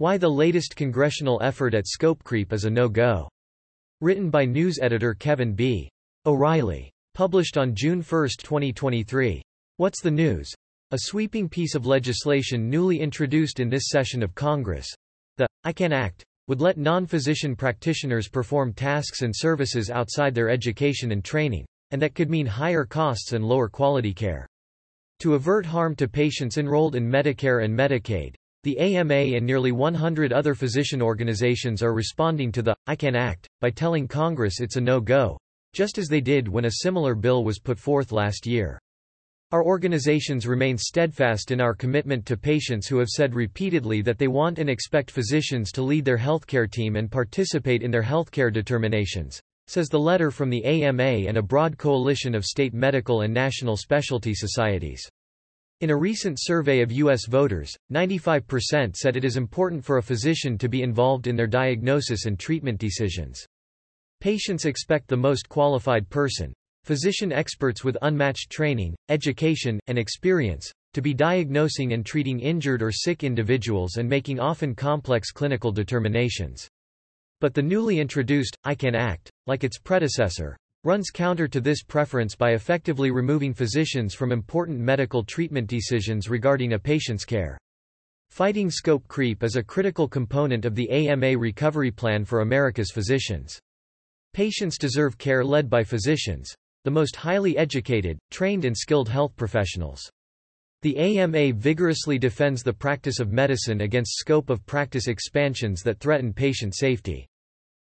Why the latest congressional effort at scope creep is a no-go. Written by news editor Kevin B. O'Reilly. Published on June 1, 2023. What's the news? A sweeping piece of legislation newly introduced in this session of Congress, the I Can Act, would let non-physician practitioners perform tasks and services outside their education and training, and that could mean higher costs and lower quality care. To avert harm to patients enrolled in Medicare and Medicaid, the AMA and nearly 100 other physician organizations are responding to the I Can Act by telling Congress it's a no-go, just as they did when a similar bill was put forth last year. Our organizations remain steadfast in our commitment to patients who have said repeatedly that they want and expect physicians to lead their healthcare team and participate in their healthcare determinations, says the letter from the AMA and a broad coalition of state medical and national specialty societies. In a recent survey of U.S. voters, 95% said it is important for a physician to be involved in their diagnosis and treatment decisions. Patients expect the most qualified person, physician experts with unmatched training, education, and experience, to be diagnosing and treating injured or sick individuals and making often complex clinical determinations. But the newly introduced, I Can Act, like its predecessor, runs counter to this preference by effectively removing physicians from important medical treatment decisions regarding a patient's care. Fighting scope creep is a critical component of the AMA recovery plan for America's physicians. Patients deserve care led by physicians, the most highly educated, trained and skilled health professionals. The AMA vigorously defends the practice of medicine against scope of practice expansions that threaten patient safety.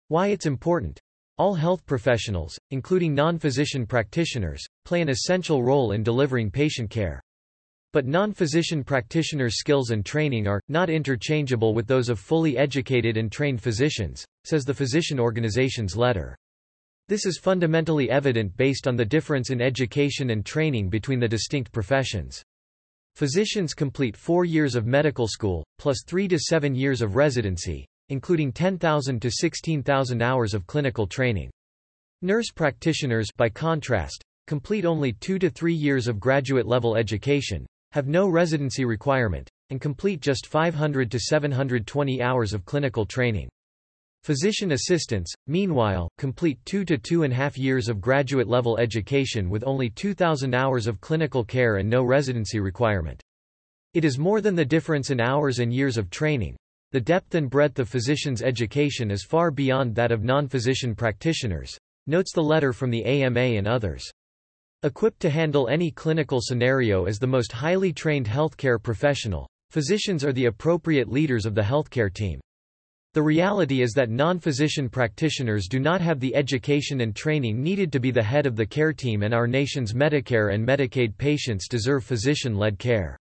Why it's important. All health professionals, including non-physician practitioners, play an essential role in delivering patient care. But non-physician practitioners' skills and training are, not interchangeable with those of fully educated and trained physicians, says the physician organization's letter. This is fundamentally evident based on the difference in education and training between the distinct professions. Physicians complete four years of medical school, plus three to seven years of residency, including 10,000 to 16,000 hours of clinical training. Nurse practitioners, by contrast, complete only two to three years of graduate-level education, have no residency requirement, and complete just 500 to 720 hours of clinical training. Physician assistants, meanwhile, complete two to two and a half years of graduate-level education with only 2,000 hours of clinical care and no residency requirement. It is more than the difference in hours and years of training, the depth and breadth of physicians' education is far beyond that of non-physician practitioners, notes the letter from the AMA and others. Equipped to handle any clinical scenario as the most highly trained healthcare professional, physicians are the appropriate leaders of the healthcare team. The reality is that non-physician practitioners do not have the education and training needed to be the head of the care team and our nation's Medicare and Medicaid patients deserve physician-led care.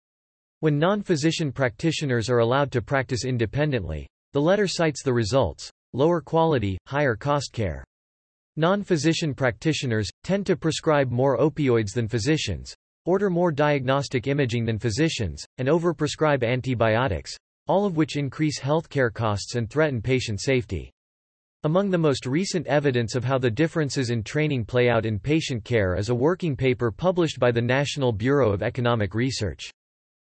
When non-physician practitioners are allowed to practice independently, the letter cites the results, lower quality, higher cost care. Non-physician practitioners, tend to prescribe more opioids than physicians, order more diagnostic imaging than physicians, and overprescribe antibiotics, all of which increase healthcare costs and threaten patient safety. Among the most recent evidence of how the differences in training play out in patient care is a working paper published by the National Bureau of Economic Research.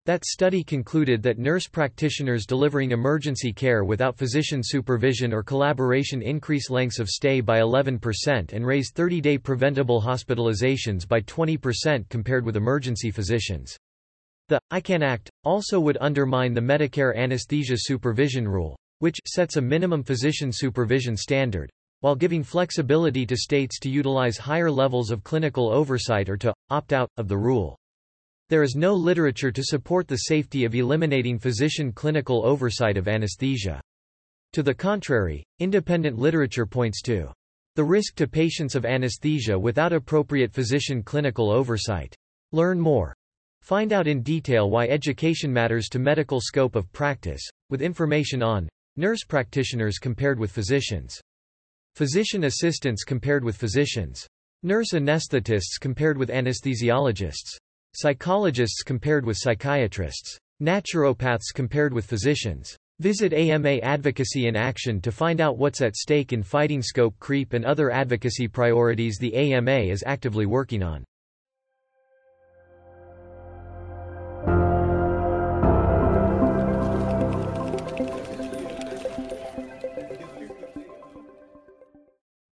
That study concluded that nurse practitioners delivering emergency care without physician supervision or collaboration increase lengths of stay by 11% and raise 30-day preventable hospitalizations by 20% compared with emergency physicians. The ICAN Act also would undermine the Medicare anesthesia supervision rule, which sets a minimum physician supervision standard, while giving flexibility to states to utilize higher levels of clinical oversight or to opt out of the rule. There is no literature to support the safety of eliminating physician clinical oversight of anesthesia. To the contrary, independent literature points to the risk to patients of anesthesia without appropriate physician clinical oversight. Learn more. Find out in detail why education matters to medical scope of practice, with information on nurse practitioners compared with physicians, physician assistants compared with physicians, nurse anesthetists compared with anesthesiologists, Psychologists compared with psychiatrists. Naturopaths compared with physicians. Visit AMA Advocacy in Action to find out what's at stake in fighting scope creep and other advocacy priorities the AMA is actively working on.